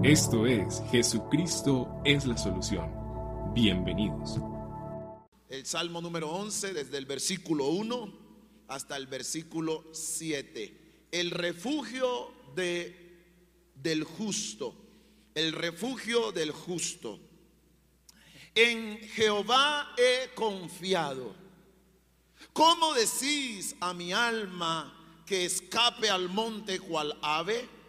Esto es Jesucristo es la solución. Bienvenidos. El Salmo número 11, desde el versículo 1 hasta el versículo 7. El refugio de, del justo. El refugio del justo. En Jehová he confiado. ¿Cómo decís a mi alma que escape al monte cual ave?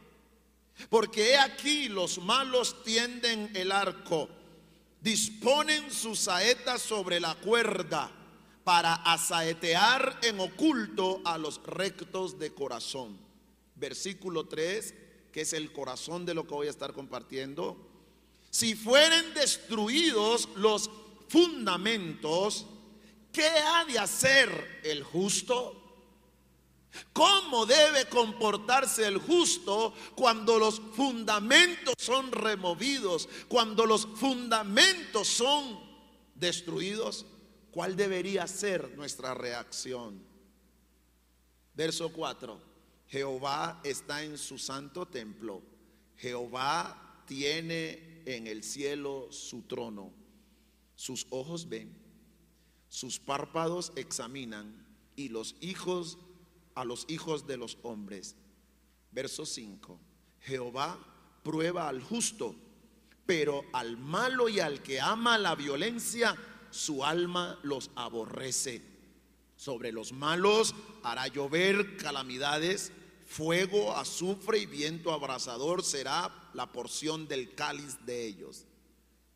Porque he aquí los malos tienden el arco, disponen sus saetas sobre la cuerda para asaetear en oculto a los rectos de corazón. Versículo 3, que es el corazón de lo que voy a estar compartiendo. Si fueren destruidos los fundamentos, ¿qué ha de hacer el justo? ¿Cómo debe comportarse el justo cuando los fundamentos son removidos, cuando los fundamentos son destruidos? ¿Cuál debería ser nuestra reacción? Verso 4. Jehová está en su santo templo. Jehová tiene en el cielo su trono. Sus ojos ven, sus párpados examinan y los hijos a los hijos de los hombres. Verso 5. Jehová prueba al justo, pero al malo y al que ama la violencia, su alma los aborrece. Sobre los malos hará llover calamidades, fuego, azufre y viento abrasador será la porción del cáliz de ellos.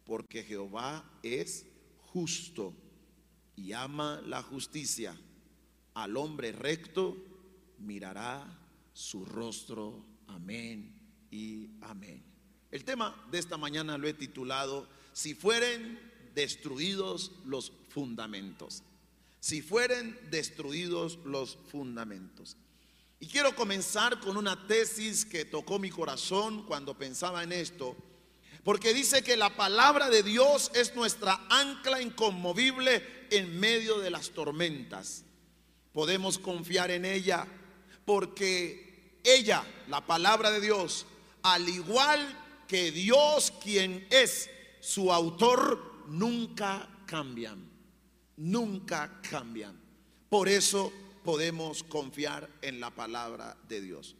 Porque Jehová es justo y ama la justicia al hombre recto mirará su rostro. Amén y amén. El tema de esta mañana lo he titulado, si fueren destruidos los fundamentos, si fueren destruidos los fundamentos. Y quiero comenzar con una tesis que tocó mi corazón cuando pensaba en esto, porque dice que la palabra de Dios es nuestra ancla inconmovible en medio de las tormentas podemos confiar en ella porque ella, la palabra de Dios, al igual que Dios quien es su autor, nunca cambian, nunca cambian. Por eso podemos confiar en la palabra de Dios.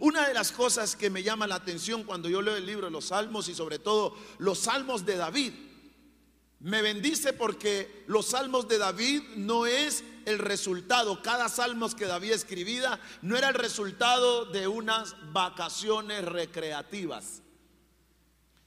Una de las cosas que me llama la atención cuando yo leo el libro de los salmos y sobre todo los salmos de David, me bendice porque los salmos de David no es el resultado, cada salmo que David escribía no era el resultado de unas vacaciones recreativas.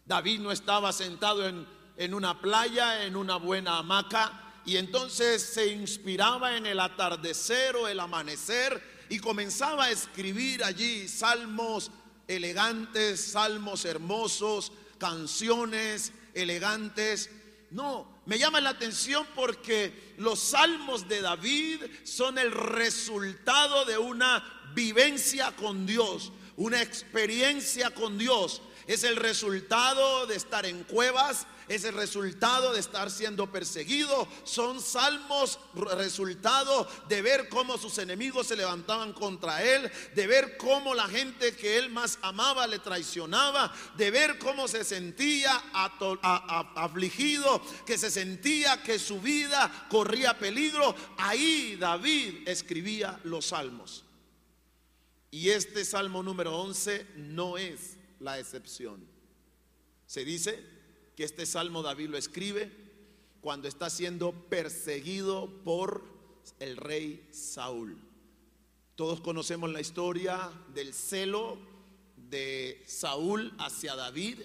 David no estaba sentado en, en una playa, en una buena hamaca, y entonces se inspiraba en el atardecer o el amanecer y comenzaba a escribir allí salmos elegantes, salmos hermosos, canciones elegantes no, me llama la atención porque los salmos de David son el resultado de una vivencia con Dios, una experiencia con Dios. Es el resultado de estar en cuevas, es el resultado de estar siendo perseguido. Son salmos resultado de ver cómo sus enemigos se levantaban contra él, de ver cómo la gente que él más amaba le traicionaba, de ver cómo se sentía afligido, que se sentía que su vida corría peligro. Ahí David escribía los salmos. Y este salmo número 11 no es la excepción. Se dice que este salmo David lo escribe cuando está siendo perseguido por el rey Saúl. Todos conocemos la historia del celo de Saúl hacia David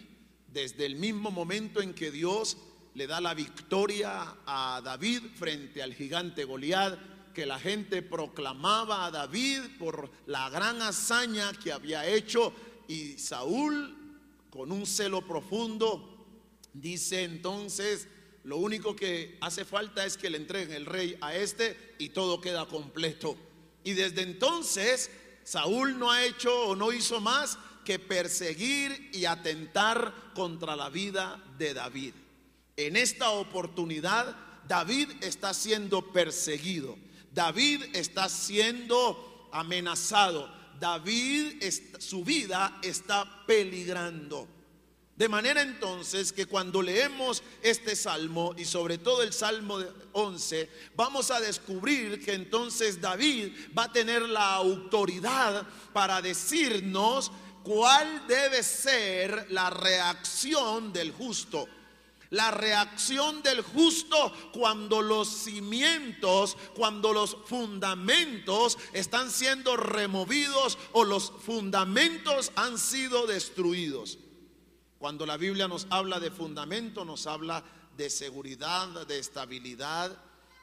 desde el mismo momento en que Dios le da la victoria a David frente al gigante Goliat, que la gente proclamaba a David por la gran hazaña que había hecho y Saúl con un celo profundo Dice entonces, lo único que hace falta es que le entreguen el rey a este y todo queda completo. Y desde entonces Saúl no ha hecho o no hizo más que perseguir y atentar contra la vida de David. En esta oportunidad David está siendo perseguido. David está siendo amenazado. David, su vida está peligrando. De manera entonces que cuando leemos este salmo y sobre todo el salmo 11, vamos a descubrir que entonces David va a tener la autoridad para decirnos cuál debe ser la reacción del justo la reacción del justo cuando los cimientos, cuando los fundamentos están siendo removidos o los fundamentos han sido destruidos. Cuando la Biblia nos habla de fundamento, nos habla de seguridad, de estabilidad.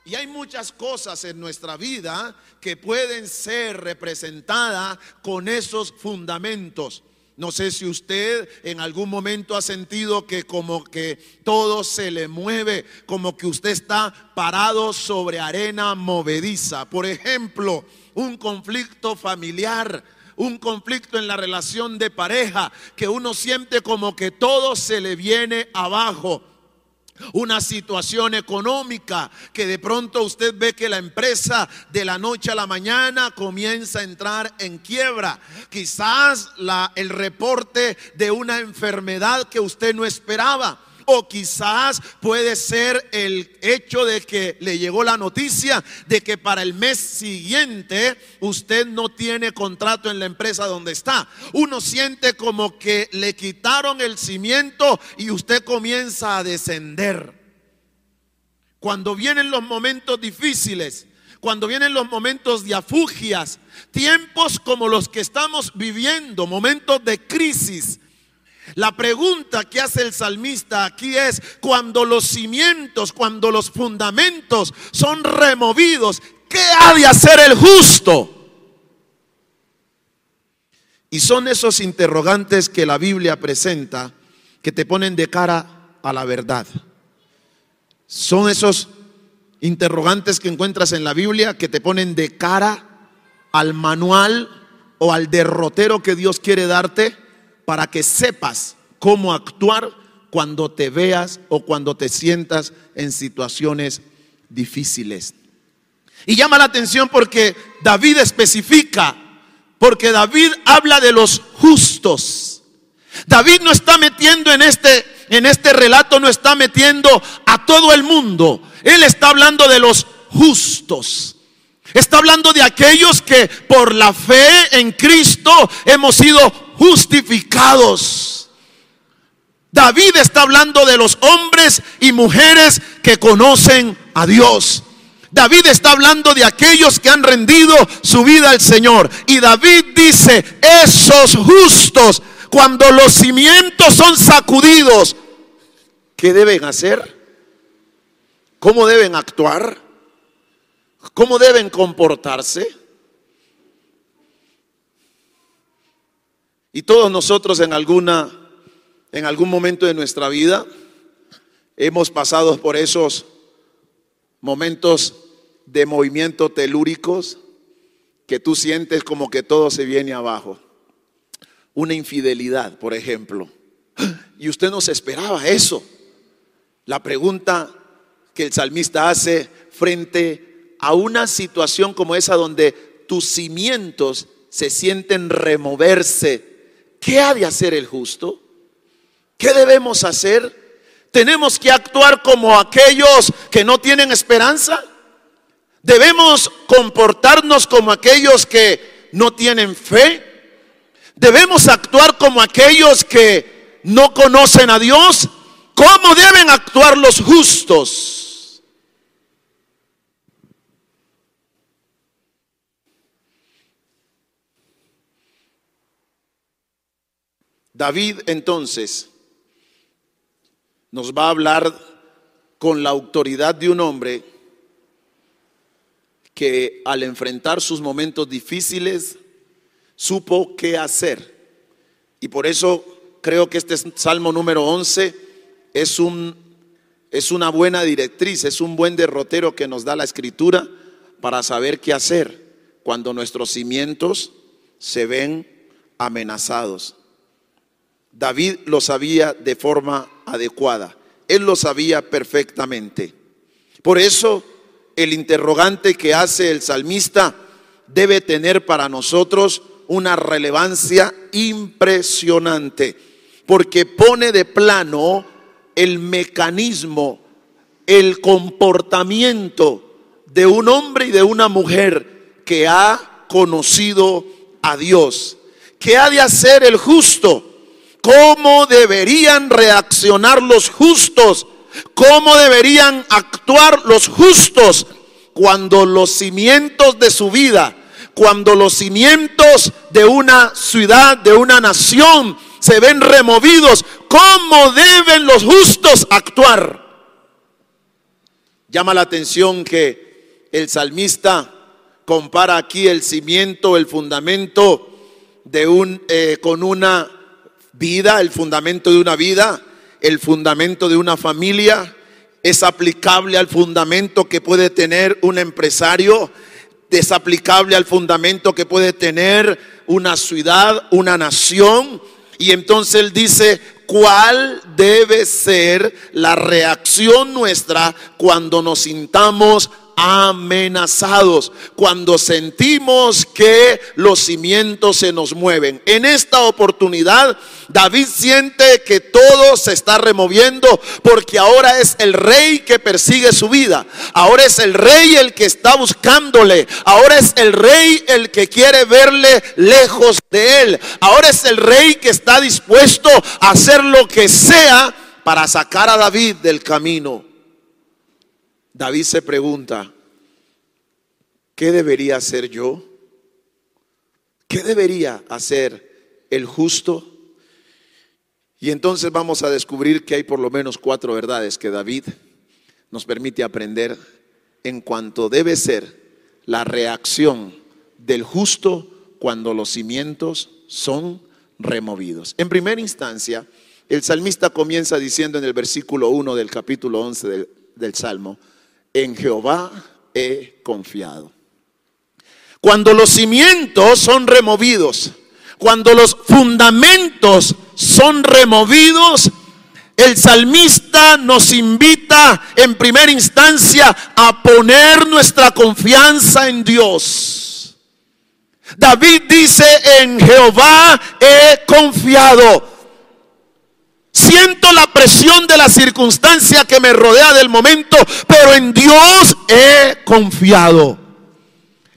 Y hay muchas cosas en nuestra vida que pueden ser representadas con esos fundamentos. No sé si usted en algún momento ha sentido que como que todo se le mueve, como que usted está parado sobre arena movediza. Por ejemplo, un conflicto familiar, un conflicto en la relación de pareja, que uno siente como que todo se le viene abajo una situación económica que de pronto usted ve que la empresa de la noche a la mañana comienza a entrar en quiebra. Quizás la, el reporte de una enfermedad que usted no esperaba o quizás puede ser el hecho de que le llegó la noticia de que para el mes siguiente usted no tiene contrato en la empresa donde está. Uno siente como que le quitaron el cimiento y usted comienza a descender. Cuando vienen los momentos difíciles, cuando vienen los momentos de afugias, tiempos como los que estamos viviendo, momentos de crisis, la pregunta que hace el salmista aquí es, cuando los cimientos, cuando los fundamentos son removidos, ¿qué ha de hacer el justo? Y son esos interrogantes que la Biblia presenta que te ponen de cara a la verdad. Son esos interrogantes que encuentras en la Biblia que te ponen de cara al manual o al derrotero que Dios quiere darte para que sepas cómo actuar cuando te veas o cuando te sientas en situaciones difíciles. Y llama la atención porque David especifica, porque David habla de los justos. David no está metiendo en este en este relato no está metiendo a todo el mundo. Él está hablando de los justos. Está hablando de aquellos que por la fe en Cristo hemos sido justificados. David está hablando de los hombres y mujeres que conocen a Dios. David está hablando de aquellos que han rendido su vida al Señor. Y David dice, esos justos, cuando los cimientos son sacudidos, ¿qué deben hacer? ¿Cómo deben actuar? ¿Cómo deben comportarse? Y todos nosotros en alguna en algún momento de nuestra vida hemos pasado por esos momentos de movimiento telúricos que tú sientes como que todo se viene abajo. Una infidelidad, por ejemplo. Y usted no se esperaba eso. La pregunta que el salmista hace frente a una situación como esa donde tus cimientos se sienten removerse ¿Qué ha de hacer el justo? ¿Qué debemos hacer? ¿Tenemos que actuar como aquellos que no tienen esperanza? ¿Debemos comportarnos como aquellos que no tienen fe? ¿Debemos actuar como aquellos que no conocen a Dios? ¿Cómo deben actuar los justos? David entonces nos va a hablar con la autoridad de un hombre que al enfrentar sus momentos difíciles supo qué hacer. Y por eso creo que este Salmo número 11 es, un, es una buena directriz, es un buen derrotero que nos da la escritura para saber qué hacer cuando nuestros cimientos se ven amenazados. David lo sabía de forma adecuada. Él lo sabía perfectamente. Por eso el interrogante que hace el salmista debe tener para nosotros una relevancia impresionante. porque pone de plano el mecanismo, el comportamiento de un hombre y de una mujer que ha conocido a Dios. ¿Qué ha de hacer el justo? ¿Cómo deberían reaccionar los justos? ¿Cómo deberían actuar los justos cuando los cimientos de su vida, cuando los cimientos de una ciudad, de una nación, se ven removidos? ¿Cómo deben los justos actuar? Llama la atención que el salmista compara aquí el cimiento, el fundamento de un, eh, con una vida, el fundamento de una vida, el fundamento de una familia, es aplicable al fundamento que puede tener un empresario, es aplicable al fundamento que puede tener una ciudad, una nación. Y entonces él dice, ¿cuál debe ser la reacción nuestra cuando nos sintamos amenazados, cuando sentimos que los cimientos se nos mueven. En esta oportunidad, David siente que todo se está removiendo porque ahora es el rey que persigue su vida. Ahora es el rey el que está buscándole. Ahora es el rey el que quiere verle lejos de él. Ahora es el rey que está dispuesto a hacer lo que sea para sacar a David del camino. David se pregunta, ¿qué debería hacer yo? ¿Qué debería hacer el justo? Y entonces vamos a descubrir que hay por lo menos cuatro verdades que David nos permite aprender en cuanto debe ser la reacción del justo cuando los cimientos son removidos. En primera instancia, el salmista comienza diciendo en el versículo 1 del capítulo 11 del, del Salmo, en Jehová he confiado. Cuando los cimientos son removidos, cuando los fundamentos son removidos, el salmista nos invita en primera instancia a poner nuestra confianza en Dios. David dice, en Jehová he confiado. Siento la presión de la circunstancia que me rodea del momento, pero en Dios he confiado.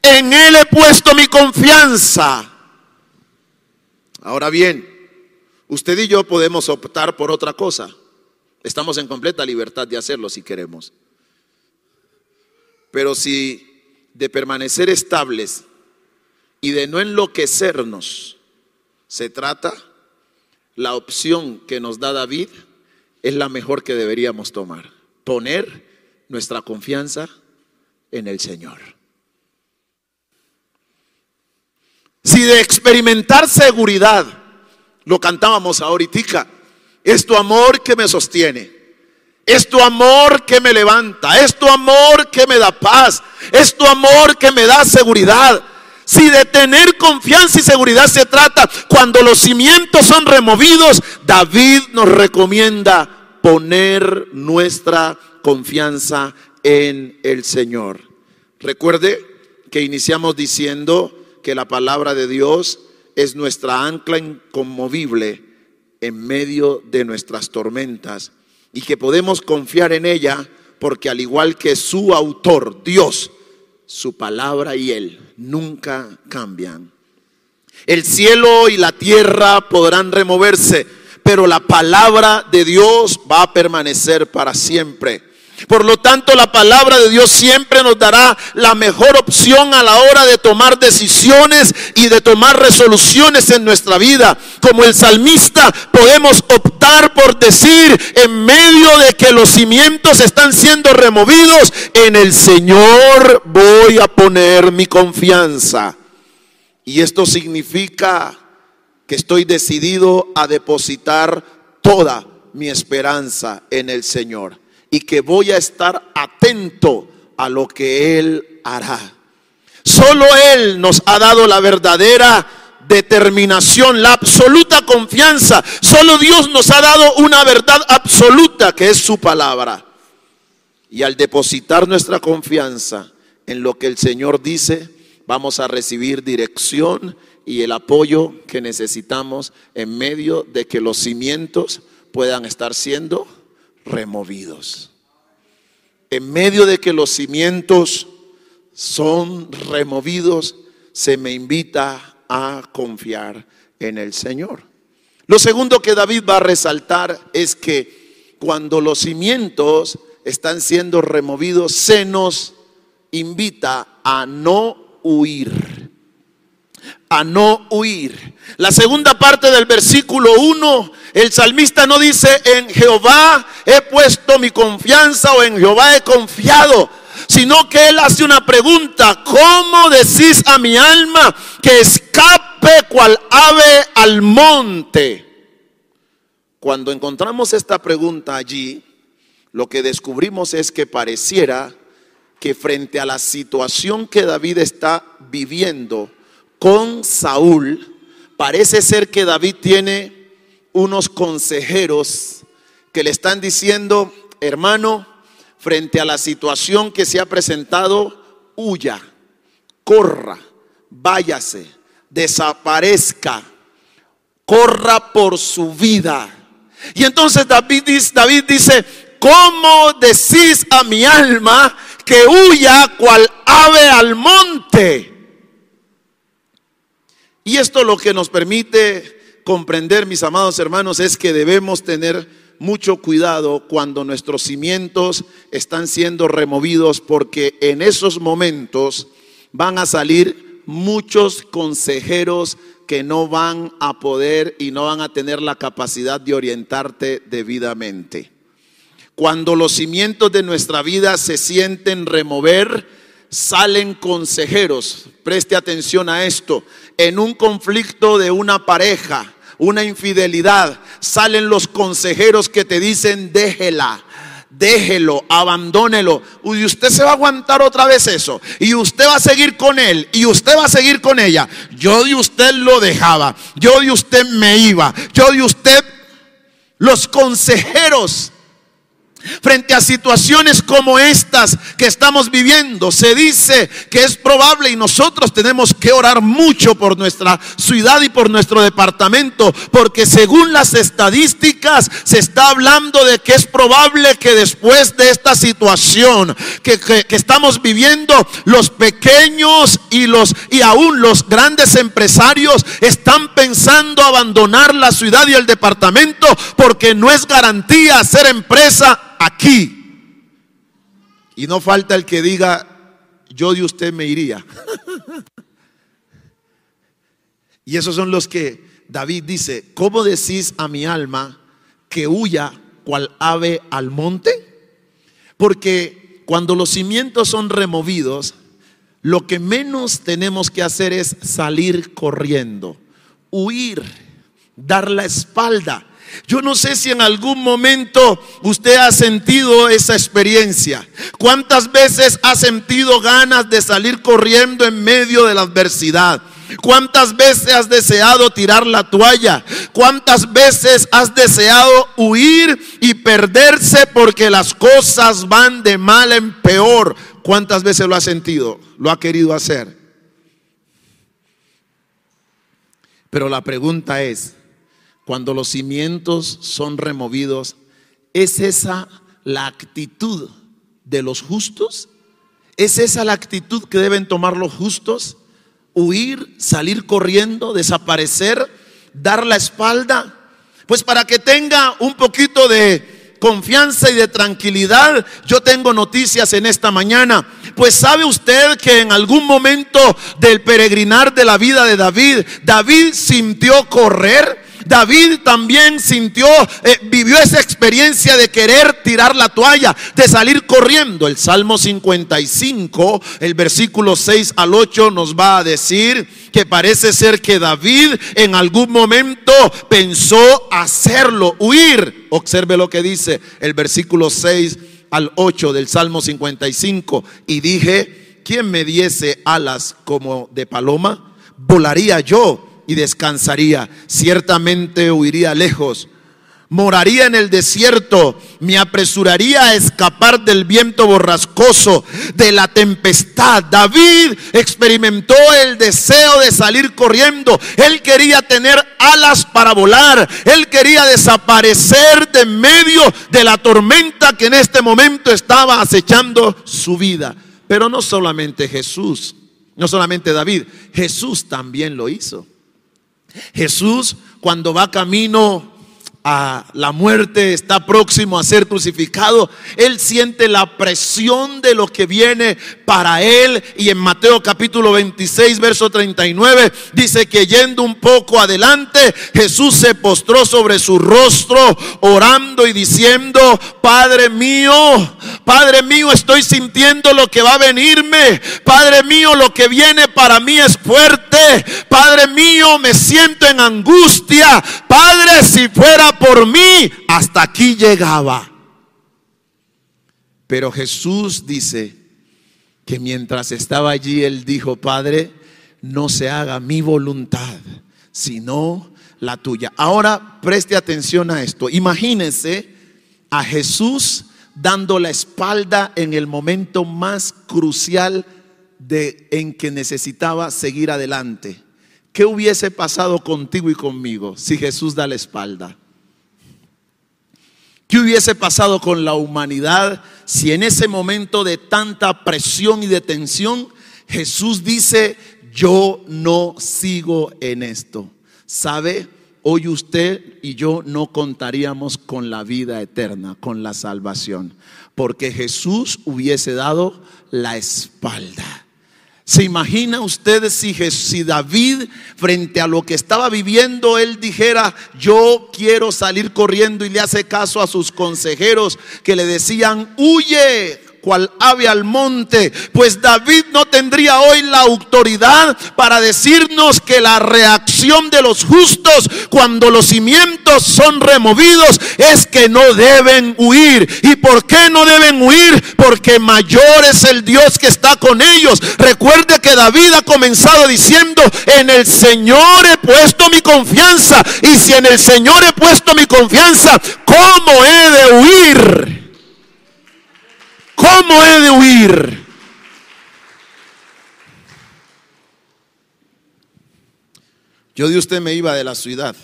En Él he puesto mi confianza. Ahora bien, usted y yo podemos optar por otra cosa. Estamos en completa libertad de hacerlo si queremos. Pero si de permanecer estables y de no enloquecernos se trata, la opción que nos da David es la mejor que deberíamos tomar. Poner nuestra confianza en el Señor. Si de experimentar seguridad, lo cantábamos ahorita, es tu amor que me sostiene, es tu amor que me levanta, es tu amor que me da paz, es tu amor que me da seguridad. Si de tener confianza y seguridad se trata, cuando los cimientos son removidos, David nos recomienda poner nuestra confianza en el Señor. Recuerde que iniciamos diciendo que la palabra de Dios es nuestra ancla inconmovible en medio de nuestras tormentas y que podemos confiar en ella porque al igual que su autor, Dios, su palabra y Él nunca cambian. El cielo y la tierra podrán removerse, pero la palabra de Dios va a permanecer para siempre. Por lo tanto, la palabra de Dios siempre nos dará la mejor opción a la hora de tomar decisiones y de tomar resoluciones en nuestra vida. Como el salmista, podemos optar por decir, en medio de que los cimientos están siendo removidos, en el Señor voy a poner mi confianza. Y esto significa que estoy decidido a depositar toda mi esperanza en el Señor y que voy a estar atento a lo que Él hará. Solo Él nos ha dado la verdadera determinación, la absoluta confianza. Solo Dios nos ha dado una verdad absoluta que es su palabra. Y al depositar nuestra confianza en lo que el Señor dice, vamos a recibir dirección y el apoyo que necesitamos en medio de que los cimientos puedan estar siendo removidos. En medio de que los cimientos son removidos, se me invita a confiar en el Señor. Lo segundo que David va a resaltar es que cuando los cimientos están siendo removidos, se nos invita a no huir. A no huir. La segunda parte del versículo 1, el salmista no dice, en Jehová he puesto mi confianza o en Jehová he confiado, sino que él hace una pregunta, ¿cómo decís a mi alma que escape cual ave al monte? Cuando encontramos esta pregunta allí, lo que descubrimos es que pareciera que frente a la situación que David está viviendo con Saúl, parece ser que David tiene unos consejeros que le están diciendo, hermano, frente a la situación que se ha presentado, huya, corra, váyase, desaparezca, corra por su vida. Y entonces David dice, David dice, ¿cómo decís a mi alma que huya cual ave al monte? Y esto lo que nos permite comprender, mis amados hermanos, es que debemos tener mucho cuidado cuando nuestros cimientos están siendo removidos, porque en esos momentos van a salir muchos consejeros que no van a poder y no van a tener la capacidad de orientarte debidamente. Cuando los cimientos de nuestra vida se sienten remover, salen consejeros. Preste atención a esto. En un conflicto de una pareja, una infidelidad, salen los consejeros que te dicen déjela. Déjelo, abandónelo. Y usted se va a aguantar otra vez eso. Y usted va a seguir con él. Y usted va a seguir con ella. Yo de usted lo dejaba. Yo de usted me iba. Yo de usted. Los consejeros Frente a situaciones como estas que estamos viviendo, se dice que es probable y nosotros tenemos que orar mucho por nuestra ciudad y por nuestro departamento, porque según las estadísticas se está hablando de que es probable que después de esta situación que, estamos viviendo, los pequeños y los y aún los grandes empresarios están pensando abandonar la ciudad y el departamento porque no es garantía ser empresa aquí. Y no falta el que diga, yo de usted me iría. y esos son los que David dice, ¿cómo decís a mi alma que huya cual ave al monte? Porque cuando los cimientos son removidos, lo que menos tenemos que hacer es salir corriendo, huir, dar la espalda yo no sé si en algún momento usted ha sentido esa experiencia. ¿Cuántas veces ha sentido ganas de salir corriendo en medio de la adversidad? ¿Cuántas veces has deseado tirar la toalla? ¿Cuántas veces has deseado huir y perderse porque las cosas van de mal en peor? ¿Cuántas veces lo ha sentido? ¿Lo ha querido hacer? Pero la pregunta es, cuando los cimientos son removidos, ¿es esa la actitud de los justos? ¿Es esa la actitud que deben tomar los justos? ¿Huir, salir corriendo, desaparecer, dar la espalda? Pues para que tenga un poquito de confianza y de tranquilidad, yo tengo noticias en esta mañana. Pues sabe usted que en algún momento del peregrinar de la vida de David, David sintió correr David también sintió, eh, vivió esa experiencia de querer tirar la toalla, de salir corriendo. El Salmo 55, el versículo 6 al 8 nos va a decir que parece ser que David en algún momento pensó hacerlo, huir. Observe lo que dice el versículo 6 al 8 del Salmo 55. Y dije, ¿quién me diese alas como de paloma? Volaría yo y descansaría. Ciertamente huiría lejos. moraría en el desierto, me apresuraría a escapar del viento borrascoso, de la tempestad. David experimentó el deseo de salir corriendo. Él quería tener alas para volar. Él quería desaparecer de medio de la tormenta que en este momento estaba acechando su vida. Pero no solamente Jesús, no solamente David, Jesús también lo hizo. Jesús cuando va camino a la muerte, está próximo a ser crucificado, él siente la presión de lo que viene para él. Y en Mateo capítulo 26, verso 39, dice que yendo un poco adelante, Jesús se postró sobre su rostro, orando y diciendo, Padre mío, Padre mío, estoy sintiendo lo que va a venirme. Padre mío, lo que viene para mí es fuerte. Padre mío, me siento en angustia. Padre, si fuera por mí, hasta aquí llegaba. Pero Jesús dice que mientras estaba allí, Él dijo, Padre, no se haga mi voluntad, sino la tuya. Ahora preste atención a esto. Imagínense a Jesús dando la espalda en el momento más crucial de, en que necesitaba seguir adelante. ¿Qué hubiese pasado contigo y conmigo si Jesús da la espalda? ¿Qué hubiese pasado con la humanidad si en ese momento de tanta presión y de tensión Jesús dice, yo no sigo en esto? ¿Sabe? Hoy usted y yo no contaríamos con la vida eterna, con la salvación, porque Jesús hubiese dado la espalda. ¿Se imagina usted si, si David, frente a lo que estaba viviendo, él dijera, yo quiero salir corriendo y le hace caso a sus consejeros que le decían, huye, cual ave al monte, pues David no tendría hoy la autoridad para decirnos que la reacción de los justos cuando los cimientos son removidos es que no deben huir. ¿Y por qué no deben huir? Porque mayor es el Dios que está con ellos. Recuerde que David ha comenzado diciendo, en el Señor he puesto mi confianza. Y si en el Señor he puesto mi confianza, ¿cómo he de huir? ¿Cómo he de huir? Yo de usted me iba de la ciudad.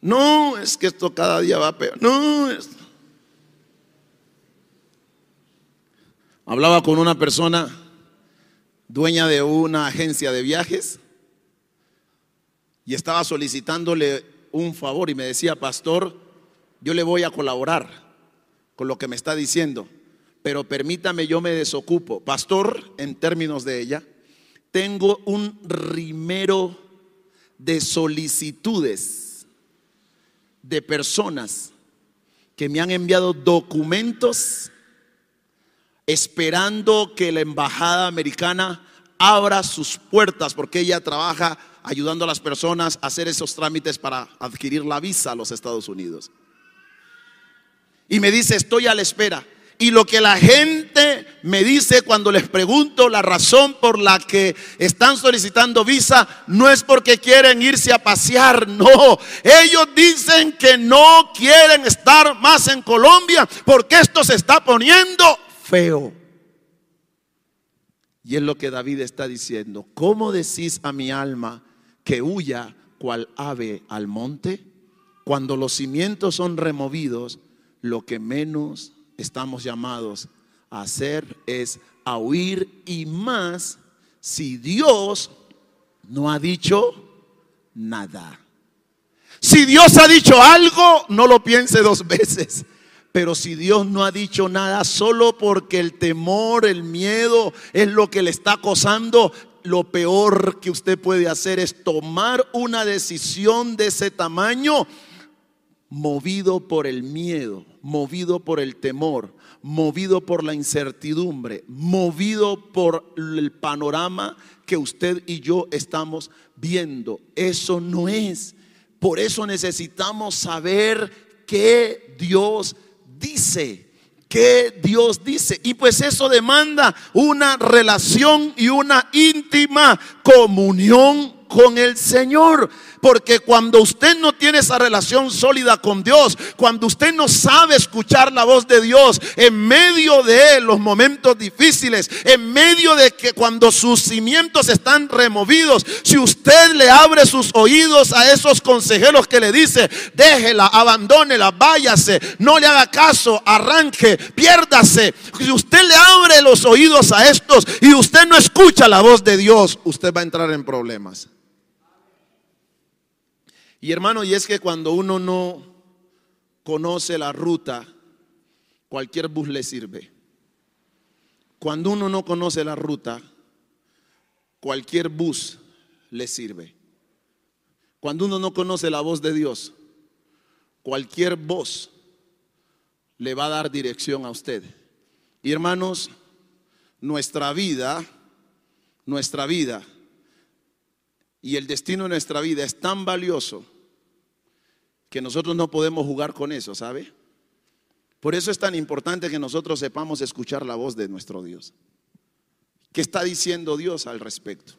No, es que esto cada día va peor. No, es... Hablaba con una persona dueña de una agencia de viajes y estaba solicitándole un favor y me decía, pastor, yo le voy a colaborar con lo que me está diciendo, pero permítame, yo me desocupo. Pastor, en términos de ella, tengo un rimero de solicitudes de personas que me han enviado documentos esperando que la embajada americana abra sus puertas porque ella trabaja ayudando a las personas a hacer esos trámites para adquirir la visa a los Estados Unidos. Y me dice, estoy a la espera. Y lo que la gente me dice cuando les pregunto la razón por la que están solicitando visa, no es porque quieren irse a pasear, no. Ellos dicen que no quieren estar más en Colombia porque esto se está poniendo feo. Y es lo que David está diciendo. ¿Cómo decís a mi alma, que huya cual ave al monte, cuando los cimientos son removidos, lo que menos estamos llamados a hacer es a huir y más si Dios no ha dicho nada. Si Dios ha dicho algo, no lo piense dos veces. Pero si Dios no ha dicho nada, solo porque el temor, el miedo es lo que le está acosando, lo peor que usted puede hacer es tomar una decisión de ese tamaño movido por el miedo, movido por el temor, movido por la incertidumbre, movido por el panorama que usted y yo estamos viendo. Eso no es. Por eso necesitamos saber qué Dios dice que Dios dice. Y pues eso demanda una relación y una íntima comunión con el Señor. Porque cuando usted no tiene esa relación sólida con Dios, cuando usted no sabe escuchar la voz de Dios en medio de los momentos difíciles, en medio de que cuando sus cimientos están removidos, si usted le abre sus oídos a esos consejeros que le dice, déjela, abandónela, váyase, no le haga caso, arranque, piérdase. Si usted le abre los oídos a estos y usted no escucha la voz de Dios, usted va a entrar en problemas. Y hermano, y es que cuando uno no conoce la ruta, cualquier bus le sirve. Cuando uno no conoce la ruta, cualquier bus le sirve. Cuando uno no conoce la voz de Dios, cualquier voz le va a dar dirección a usted. Y hermanos, nuestra vida, nuestra vida y el destino de nuestra vida es tan valioso que nosotros no podemos jugar con eso, ¿sabe? Por eso es tan importante que nosotros sepamos escuchar la voz de nuestro Dios. ¿Qué está diciendo Dios al respecto?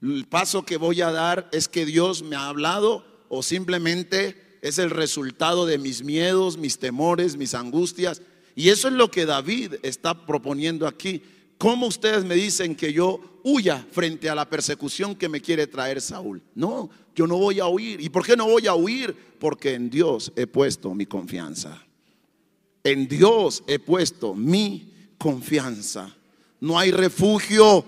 El paso que voy a dar es que Dios me ha hablado o simplemente es el resultado de mis miedos, mis temores, mis angustias. Y eso es lo que David está proponiendo aquí. ¿Cómo ustedes me dicen que yo huya frente a la persecución que me quiere traer Saúl? No, yo no voy a huir. ¿Y por qué no voy a huir? Porque en Dios he puesto mi confianza. En Dios he puesto mi confianza. No hay refugio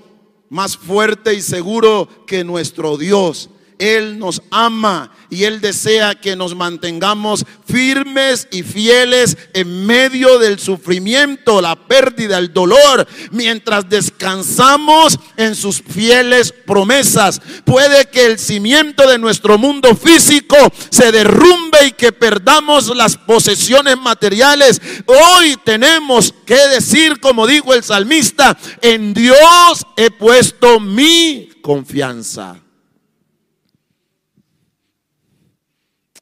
más fuerte y seguro que nuestro Dios. Él nos ama y Él desea que nos mantengamos firmes y fieles en medio del sufrimiento, la pérdida, el dolor, mientras descansamos en sus fieles promesas. Puede que el cimiento de nuestro mundo físico se derrumbe y que perdamos las posesiones materiales. Hoy tenemos que decir, como dijo el salmista, en Dios he puesto mi confianza.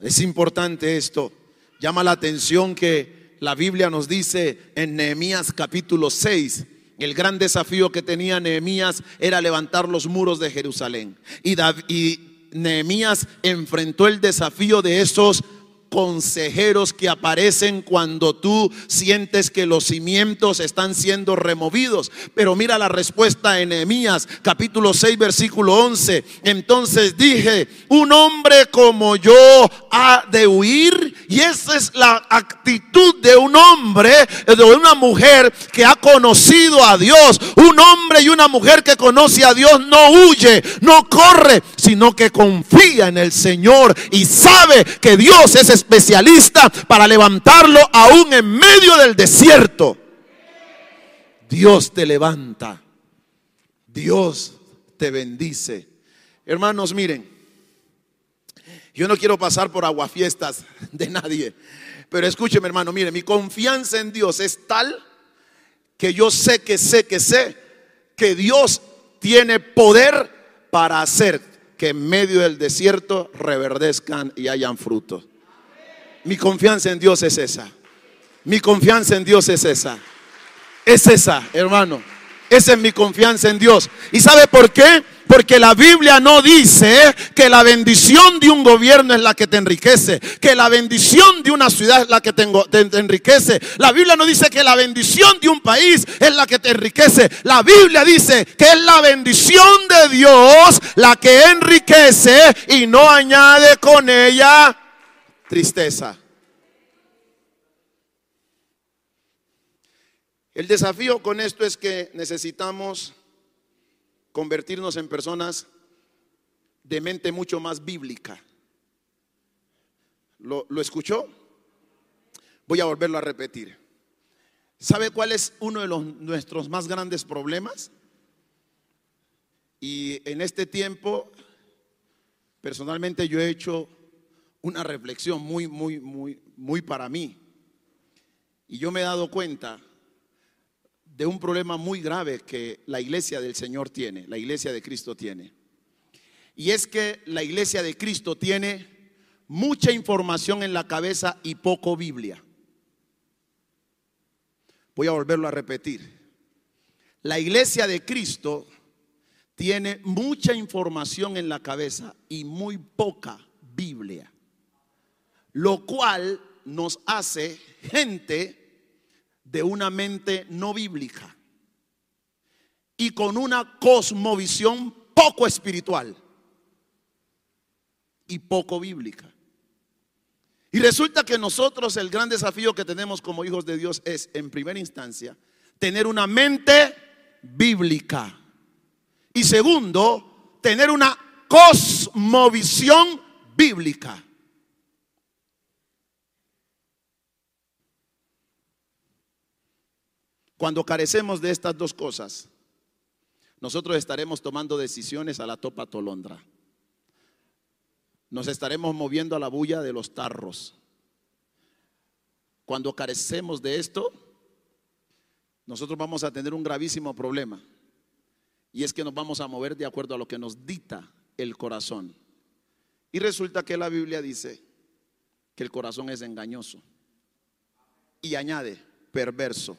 Es importante esto. Llama la atención que la Biblia nos dice en Nehemías capítulo 6, el gran desafío que tenía Nehemías era levantar los muros de Jerusalén. Y, y Nehemías enfrentó el desafío de esos consejeros que aparecen cuando tú sientes que los cimientos están siendo removidos. Pero mira la respuesta en Nehemías capítulo 6 versículo 11. Entonces dije, un hombre como yo ha de huir. Y esa es la actitud de un hombre, de una mujer que ha conocido a Dios. Un hombre y una mujer que conoce a Dios no huye, no corre, sino que confía en el Señor y sabe que Dios es especialista para levantarlo aún en medio del desierto. Dios te levanta. Dios te bendice. Hermanos, miren, yo no quiero pasar por aguafiestas de nadie, pero escúcheme hermano, mire, mi confianza en Dios es tal que yo sé que sé que sé que Dios tiene poder para hacer que en medio del desierto reverdezcan y hayan frutos. Mi confianza en Dios es esa. Mi confianza en Dios es esa. Es esa, hermano. Esa es mi confianza en Dios. ¿Y sabe por qué? Porque la Biblia no dice que la bendición de un gobierno es la que te enriquece, que la bendición de una ciudad es la que te, enriquece. La Biblia no dice que la bendición de un país es la que te enriquece. La Biblia dice que es la bendición de Dios la que enriquece y no añade con ella tristeza. El desafío con esto es que necesitamos convertirnos en personas de mente mucho más bíblica. ¿Lo, escuchó? Voy a volverlo a repetir. ¿Sabe cuál es uno de los, nuestros más grandes problemas? Y en este tiempo, personalmente yo he hecho una reflexión muy, muy, muy, muy para mí. Y yo me he dado cuenta de un problema muy grave que la iglesia del Señor tiene, la iglesia de Cristo tiene. Y es que la iglesia de Cristo tiene mucha información en la cabeza y poco Biblia. Voy a volverlo a repetir. La iglesia de Cristo tiene mucha información en la cabeza y muy poca Biblia, lo cual nos hace gente de una mente no bíblica y con una cosmovisión poco espiritual y poco bíblica. Y resulta que nosotros el gran desafío que tenemos como hijos de Dios es, en primera instancia, tener una mente bíblica. Y segundo, tener una cosmovisión bíblica. Cuando carecemos de estas dos cosas, nosotros estaremos tomando decisiones a la topa tolondra. Nos estaremos moviendo a la bulla de los tarros. Cuando carecemos de esto, nosotros vamos a tener un gravísimo problema. Y es que nos vamos a mover de acuerdo a lo que nos dicta el corazón. Y resulta que la Biblia dice que el corazón es engañoso. Y añade, perverso.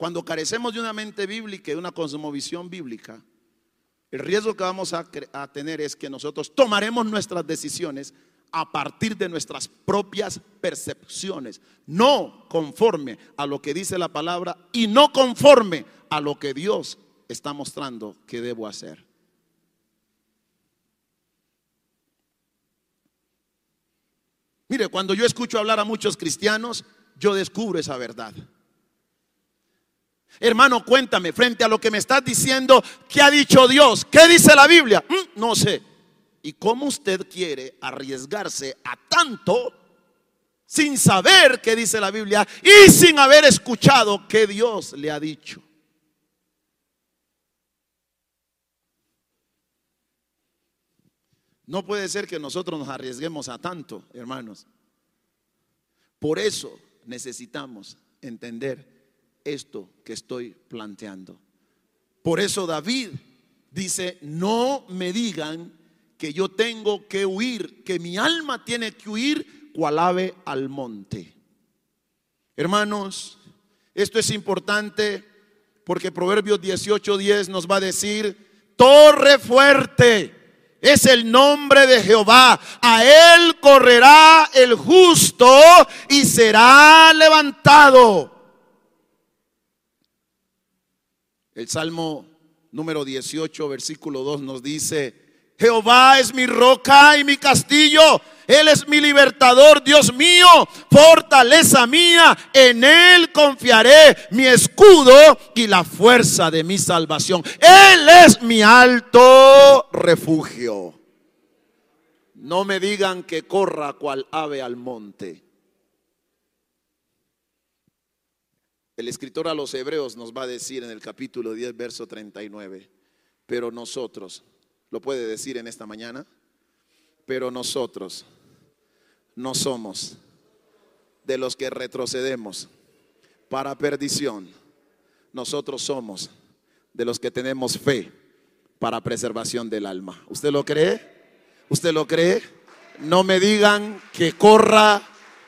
Cuando carecemos de una mente bíblica y una cosmovisión bíblica, el riesgo que vamos a, tener es que nosotros tomaremos nuestras decisiones a partir de nuestras propias percepciones, no conforme a lo que dice la palabra y no conforme a lo que Dios está mostrando que debo hacer. Mire, cuando yo escucho hablar a muchos cristianos, yo descubro esa verdad. Hermano, cuéntame, frente a lo que me estás diciendo, ¿qué ha dicho Dios? ¿Qué dice la Biblia? Mm, no sé. ¿Y cómo usted quiere arriesgarse a tanto sin saber qué dice la Biblia y sin haber escuchado qué Dios le ha dicho? No puede ser que nosotros nos arriesguemos a tanto, hermanos. Por eso necesitamos entender esto que estoy planteando. Por eso David dice, no me digan que yo tengo que huir, que mi alma tiene que huir cual ave al monte. Hermanos, esto es importante porque Proverbios 18:10 nos va a decir, torre fuerte es el nombre de Jehová. A él correrá el justo y será levantado. El Salmo número 18, versículo 2 nos dice, Jehová es mi roca y mi castillo. Él es mi libertador, Dios mío, fortaleza mía. En Él confiaré, mi escudo y la fuerza de mi salvación. Él es mi alto refugio. No me digan que corra cual ave al monte. El escritor a los hebreos nos va a decir en el capítulo 10, verso 39, pero nosotros, ¿lo puede decir en esta mañana? Pero nosotros no somos de los que retrocedemos para perdición. Nosotros somos de los que tenemos fe para preservación del alma. ¿Usted lo cree? ¿Usted lo cree? No me digan que corra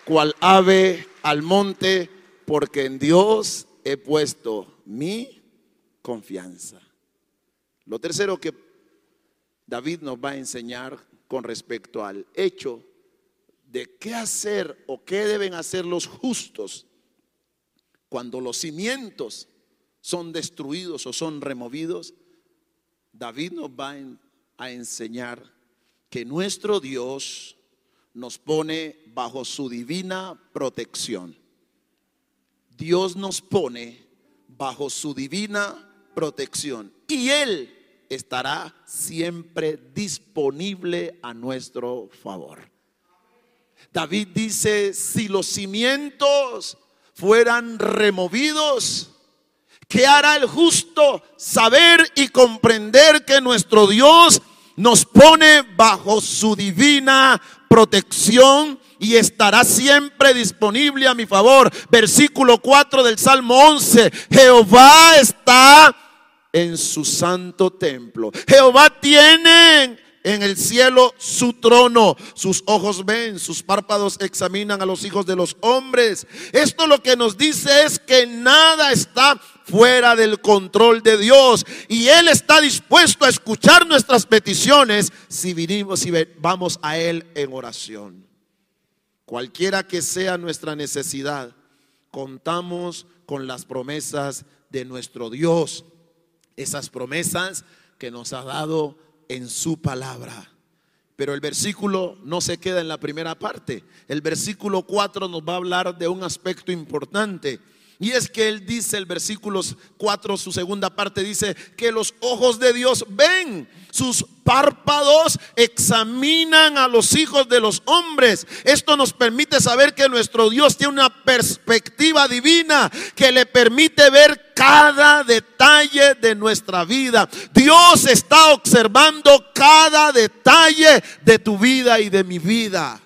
cual ave al monte porque en Dios he puesto mi confianza. Lo tercero que David nos va a enseñar con respecto al hecho de qué hacer o qué deben hacer los justos cuando los cimientos son destruidos o son removidos, David nos va a enseñar que nuestro Dios nos pone bajo su divina protección. Dios nos pone bajo su divina protección y Él estará siempre disponible a nuestro favor. David dice, si los cimientos fueran removidos, ¿qué hará el justo? Saber y comprender que nuestro Dios nos pone bajo su divina protección y estará siempre disponible a mi favor. Versículo 4 del Salmo 11. Jehová está en su santo templo. Jehová tiene en el cielo su trono. Sus ojos ven, sus párpados examinan a los hijos de los hombres. Esto lo que nos dice es que nada está fuera del control de Dios y Él está dispuesto a escuchar nuestras peticiones si vinimos y vamos a Él en oración. Cualquiera que sea nuestra necesidad, contamos con las promesas de nuestro Dios. Esas promesas que nos ha dado en su palabra. Pero el versículo no se queda en la primera parte. El versículo 4 nos va a hablar de un aspecto importante. Y es que él dice, el versículo 4, su segunda parte dice, que los ojos de Dios ven, sus párpados examinan a los hijos de los hombres. Esto nos permite saber que nuestro Dios tiene una perspectiva divina que le permite ver cada detalle de nuestra vida. Dios está observando cada detalle de tu vida y de mi vida.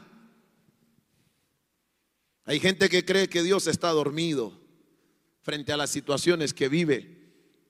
Hay gente que cree que Dios está dormido frente a las situaciones que vive.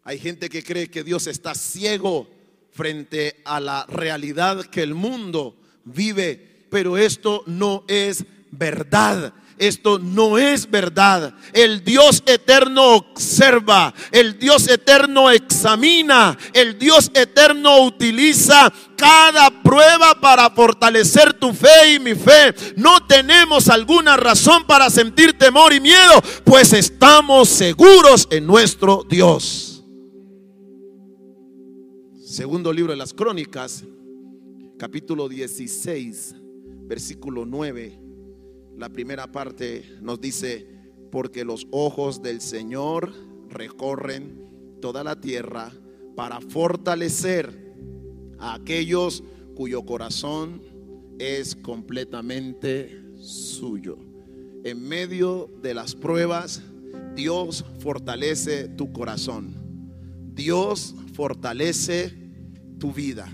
Hay gente que cree que Dios está ciego frente a la realidad que el mundo vive, pero esto no es verdad. Esto no es verdad. El Dios eterno observa, el Dios eterno examina, el Dios eterno utiliza cada prueba para fortalecer tu fe y mi fe. No tenemos alguna razón para sentir temor y miedo, pues estamos seguros en nuestro Dios. Segundo libro de las Crónicas, capítulo 16, versículo 9 la primera parte nos dice, porque los ojos del Señor recorren toda la tierra para fortalecer a aquellos cuyo corazón es completamente suyo. En medio de las pruebas, Dios fortalece tu corazón. Dios fortalece tu vida.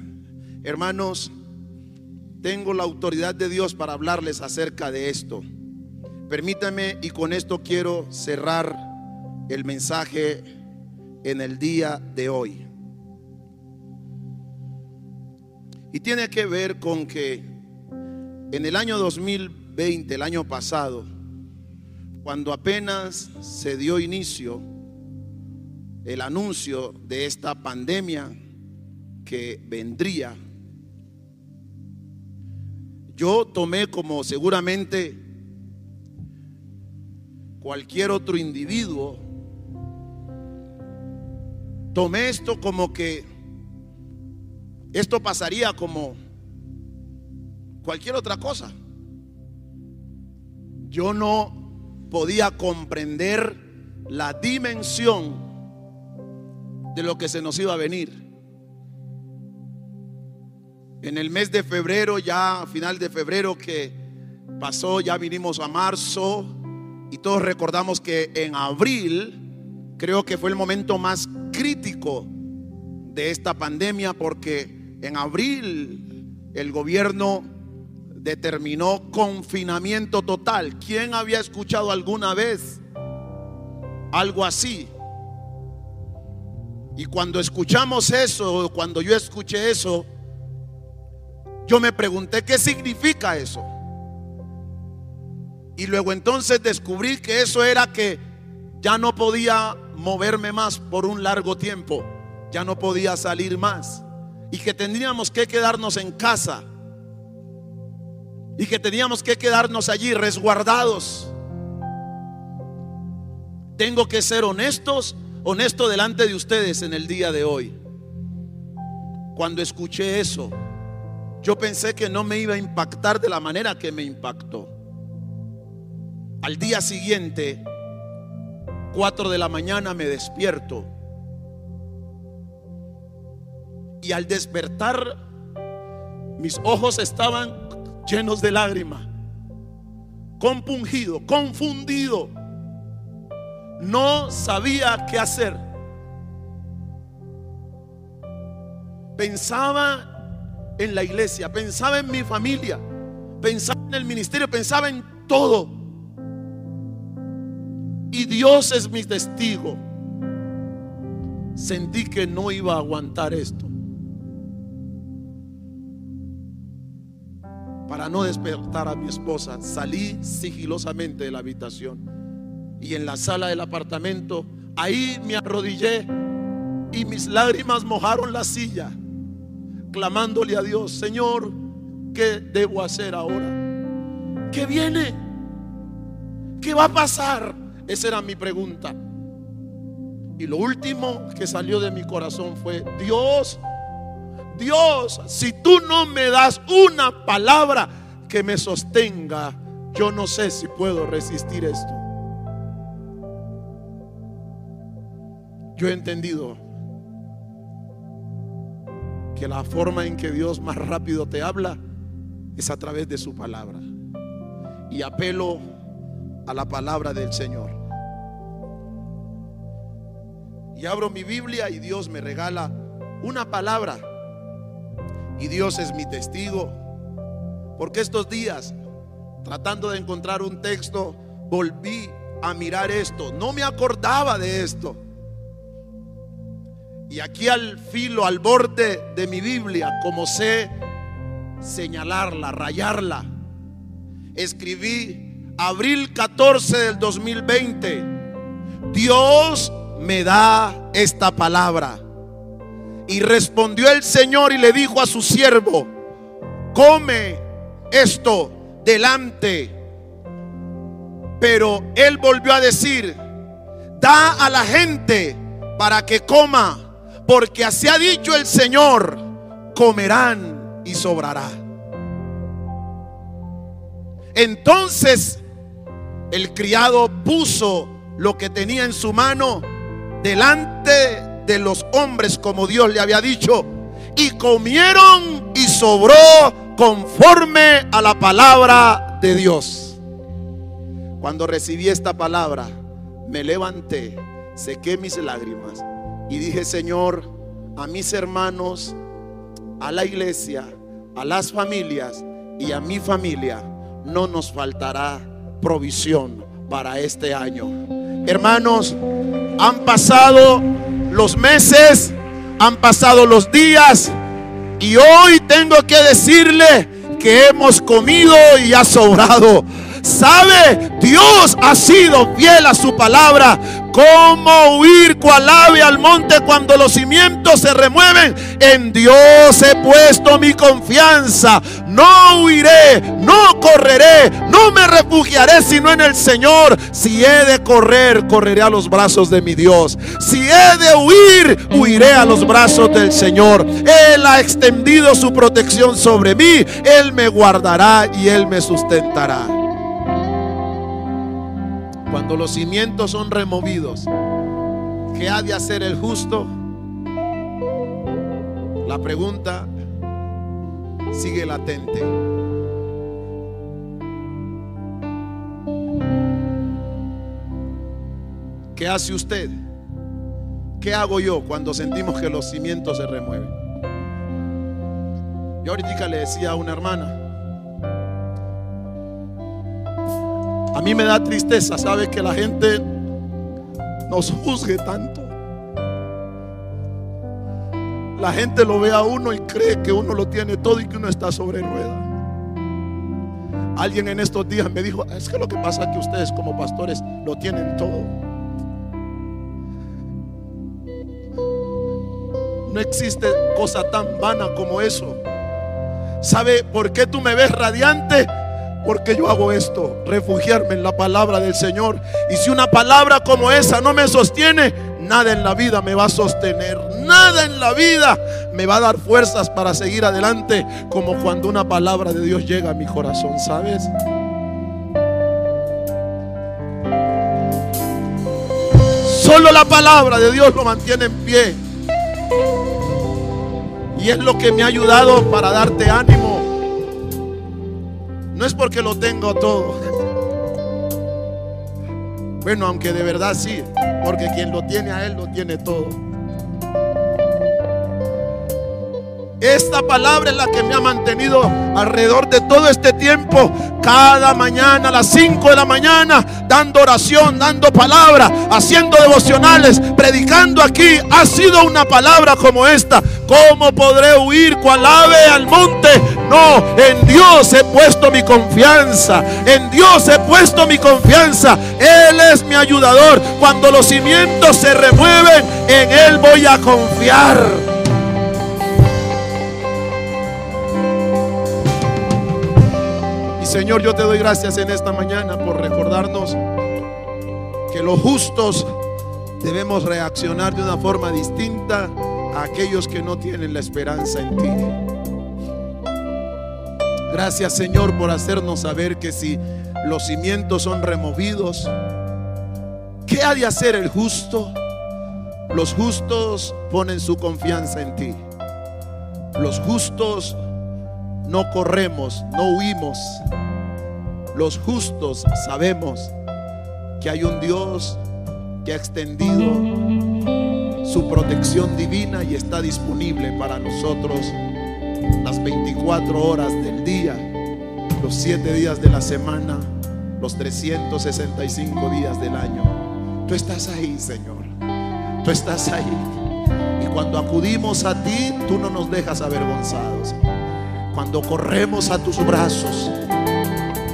Hermanos, tengo la autoridad de Dios para hablarles acerca de esto. Permítame y con esto quiero cerrar el mensaje en el día de hoy. Y tiene que ver con que en el año 2020, el año pasado, cuando apenas se dio inicio el anuncio de esta pandemia que vendría, yo tomé como seguramente cualquier otro individuo, tomé esto como que esto pasaría como cualquier otra cosa. Yo no podía comprender la dimensión de lo que se nos iba a venir. En el mes de febrero, ya final de febrero que pasó, ya vinimos a marzo y todos recordamos que en abril creo que fue el momento más crítico de esta pandemia porque en abril el gobierno determinó confinamiento total. ¿Quién había escuchado alguna vez algo así? Y cuando escuchamos eso, cuando yo escuché eso, yo me pregunté qué significa eso. Y luego entonces descubrí que eso era que ya no podía moverme más por un largo tiempo, ya no podía salir más y que tendríamos que quedarnos en casa y que teníamos que quedarnos allí resguardados. Tengo que ser honestos, honesto delante de ustedes en el día de hoy. Cuando escuché eso, yo pensé que no me iba a impactar de la manera que me impactó. Al día siguiente, 4 de la mañana, me despierto. Y al despertar, mis ojos estaban llenos de lágrimas, compungido, confundido. No sabía qué hacer. Pensaba en la iglesia, pensaba en mi familia, pensaba en el ministerio, pensaba en todo. Y Dios es mi testigo. Sentí que no iba a aguantar esto. para no despertar a mi esposa, salí sigilosamente de la habitación y en la sala del apartamento, ahí me arrodillé y mis lágrimas mojaron la silla, clamándole a Dios, Señor, ¿qué debo hacer ahora? ¿Qué viene? ¿Qué va a pasar? Esa era mi pregunta. Y lo último que salió de mi corazón fue, Dios, Dios, si tú no me das una palabra que me sostenga, yo no sé si puedo resistir esto. Yo he entendido que la forma en que Dios más rápido te habla es a través de su palabra. Y apelo a la palabra del Señor. Y abro mi Biblia y Dios me regala una palabra y Dios es mi testigo. Porque estos días, tratando de encontrar un texto, volví a mirar esto. No me acordaba de esto. Y aquí al filo, al borde de mi Biblia, como sé señalarla, rayarla, escribí abril 14 del 2020. Dios me da esta palabra. Y respondió el Señor y le dijo a su siervo, come esto delante. Pero él volvió a decir, da a la gente para que coma, porque así ha dicho el Señor, comerán y sobrará. Entonces el criado puso lo que tenía en su mano delante de los hombres como Dios le había dicho. Y comieron y sobró conforme a la palabra de Dios. Cuando recibí esta palabra, me levanté, sequé mis lágrimas y dije, Señor, a mis hermanos, a la iglesia, a las familias y a mi familia, no nos faltará provisión para este año. Hermanos, han pasado los meses, han pasado los días y hoy tengo que decirle que hemos comido y ha sobrado. ¿Sabe? Dios ha sido fiel a su palabra. ¿Cómo huir cual ave al monte cuando los cimientos se remueven? En Dios he puesto mi confianza. No huiré, no correré, no me refugiaré sino en el Señor. Si he de correr, correré a los brazos de mi Dios. Si he de huir, huiré a los brazos del Señor. Él ha extendido su protección sobre mí. Él me guardará y Él me sustentará. Cuando los cimientos son removidos, ¿qué ha de hacer el justo? La pregunta sigue latente. ¿Qué hace usted? ¿Qué hago yo cuando sentimos que los cimientos se remueven? Yo ahorita le decía a una hermana, A mí me da tristeza, sabe que la gente nos juzgue tanto. La gente lo ve a uno y cree que uno lo tiene todo y que uno está sobre rueda. Alguien en estos días me dijo, es que lo que pasa es que ustedes como pastores lo tienen todo. No existe cosa tan vana como eso. ¿Sabe por qué tú me ves radiante? Porque yo hago esto, refugiarme en la palabra del Señor. Y si una palabra como esa no me sostiene, nada en la vida me va a sostener. Nada en la vida me va a dar fuerzas para seguir adelante como cuando una palabra de Dios llega a mi corazón, ¿sabes? Solo la palabra de Dios lo mantiene en pie. Y es lo que me ha ayudado para darte ánimo no es porque lo tengo todo. Bueno, aunque de verdad sí, porque quien lo tiene a Él lo tiene todo. Esta palabra es la que me ha mantenido alrededor de todo este tiempo, cada mañana a las 5 de la mañana, dando oración, dando palabra, haciendo devocionales, predicando aquí. Ha sido una palabra como esta. ¿Cómo podré huir cual ave al monte? No, en Dios he puesto mi confianza. En Dios he puesto mi confianza. Él es mi ayudador. Cuando los cimientos se remueven, en Él voy a confiar. Señor, yo te doy gracias en esta mañana por recordarnos que los justos debemos reaccionar de una forma distinta a aquellos que no tienen la esperanza en ti. Gracias Señor por hacernos saber que si los cimientos son removidos, ¿qué ha de hacer el justo? Los justos ponen su confianza en ti. Los justos no corremos, no huimos. Los justos sabemos que hay un Dios que ha extendido su protección divina y está disponible para nosotros las 24 horas del día, los 7 días de la semana, los 365 días del año. Tú estás ahí, Señor. Tú estás ahí. Y cuando acudimos a ti, tú no nos dejas avergonzados cuando corremos a tus brazos,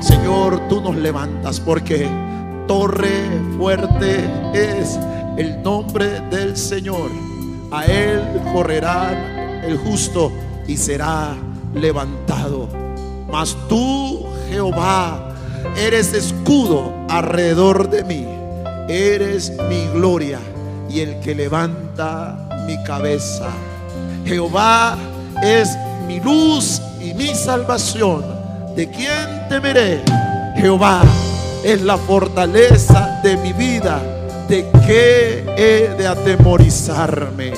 Señor, tú nos levantas porque torre fuerte es el nombre del Señor. A Él correrá el justo y será levantado. Mas tú, Jehová, eres escudo alrededor de mí. Eres mi gloria y el que levanta mi cabeza. Jehová es mi luz y mi salvación. ¿De quién temeré? Jehová es la fortaleza de mi vida. ¿De qué he de atemorizarme?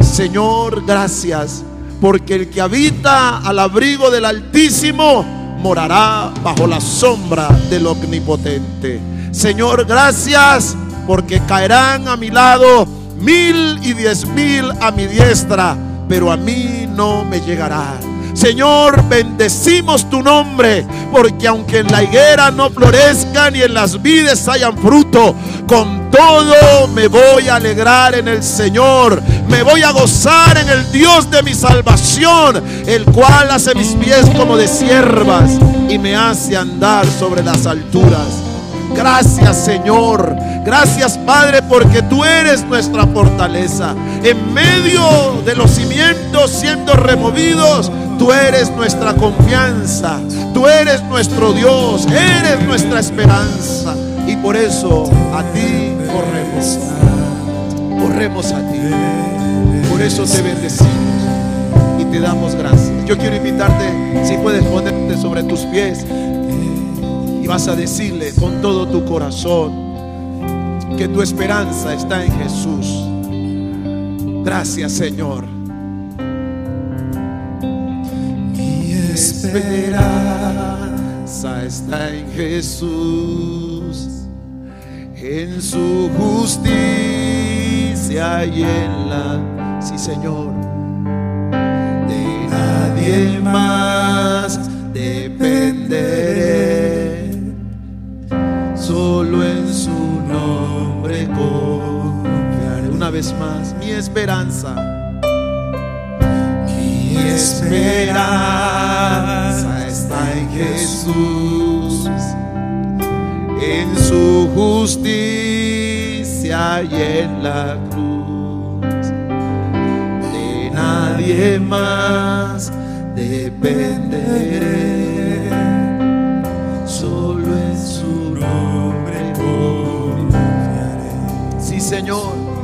Señor, gracias, porque el que habita al abrigo del Altísimo morará bajo la sombra del Omnipotente. Señor, gracias, porque caerán a mi lado mil y diez mil a mi diestra, pero a mí no me llegará. Señor, bendecimos tu nombre, porque aunque en la higuera no florezca ni en las vides hayan fruto, con todo me voy a alegrar en el Señor, me voy a gozar en el Dios de mi salvación, el cual hace mis pies como de siervas y me hace andar sobre las alturas. Gracias Señor. Gracias Padre porque tú eres nuestra fortaleza. En medio de los cimientos siendo removidos, tú eres nuestra confianza. Tú eres nuestro Dios. Eres nuestra esperanza. Y por eso a ti corremos. Corremos a ti. Por eso te bendecimos y te damos gracias. Yo quiero invitarte, si puedes ponerte sobre tus pies vas a decirle con todo tu corazón que tu esperanza está en Jesús. Gracias Señor. Mi esperanza está en Jesús, en su justicia y en la... Sí Señor. De nadie más dependeré nombre confiaré. Una vez más, mi esperanza, mi esperanza está en Jesús, en su justicia y en la cruz. De nadie más dependeré Señor.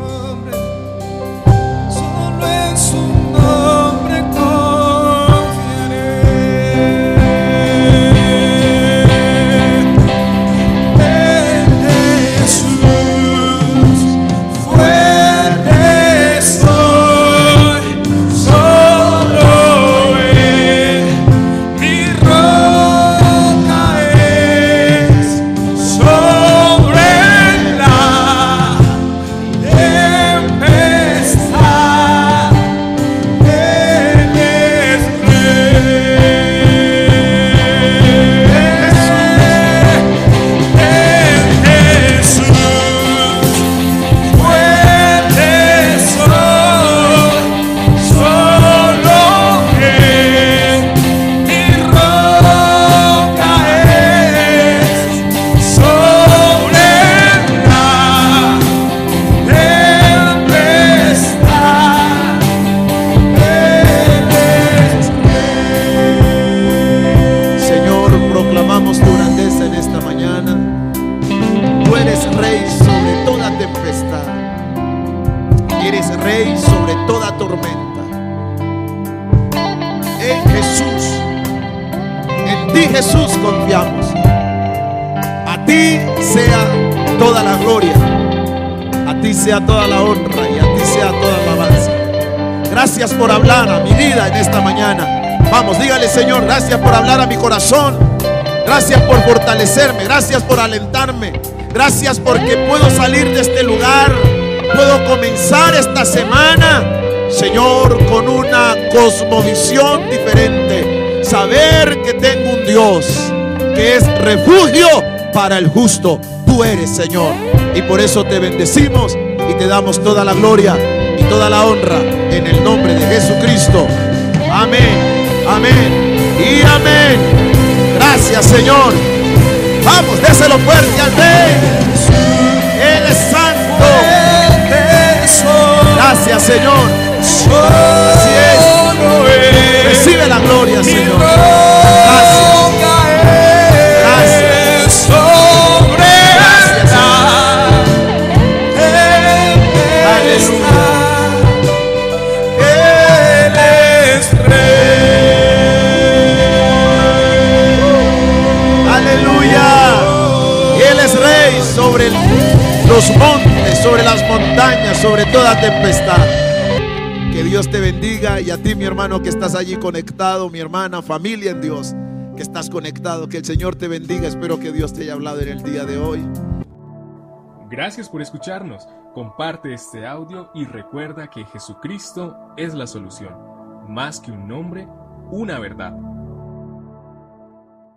Gracias por hablar a mi vida en esta mañana. Vamos, dígale Señor, gracias por hablar a mi corazón. Gracias por fortalecerme, gracias por alentarme. Gracias porque puedo salir de este lugar, puedo comenzar esta semana, Señor, con una cosmovisión diferente. Saber que tengo un Dios que es refugio para el justo. Tú eres, Señor. Y por eso te bendecimos y te damos toda la gloria toda la honra en el nombre de Jesucristo. Amén, amén y amén. Gracias, Señor. Vamos, déselo fuerte al Rey. Él es santo. Gracias, Señor. Así es. Recibe la gloria, Señor. Los montes, sobre las montañas, sobre toda tempestad. Que Dios te bendiga y a ti, mi hermano, que estás allí conectado, mi hermana, familia en Dios, que estás conectado. Que el Señor te bendiga. Espero que Dios te haya hablado en el día de hoy. Gracias por escucharnos. Comparte este audio y recuerda que Jesucristo es la solución. Más que un nombre, una verdad.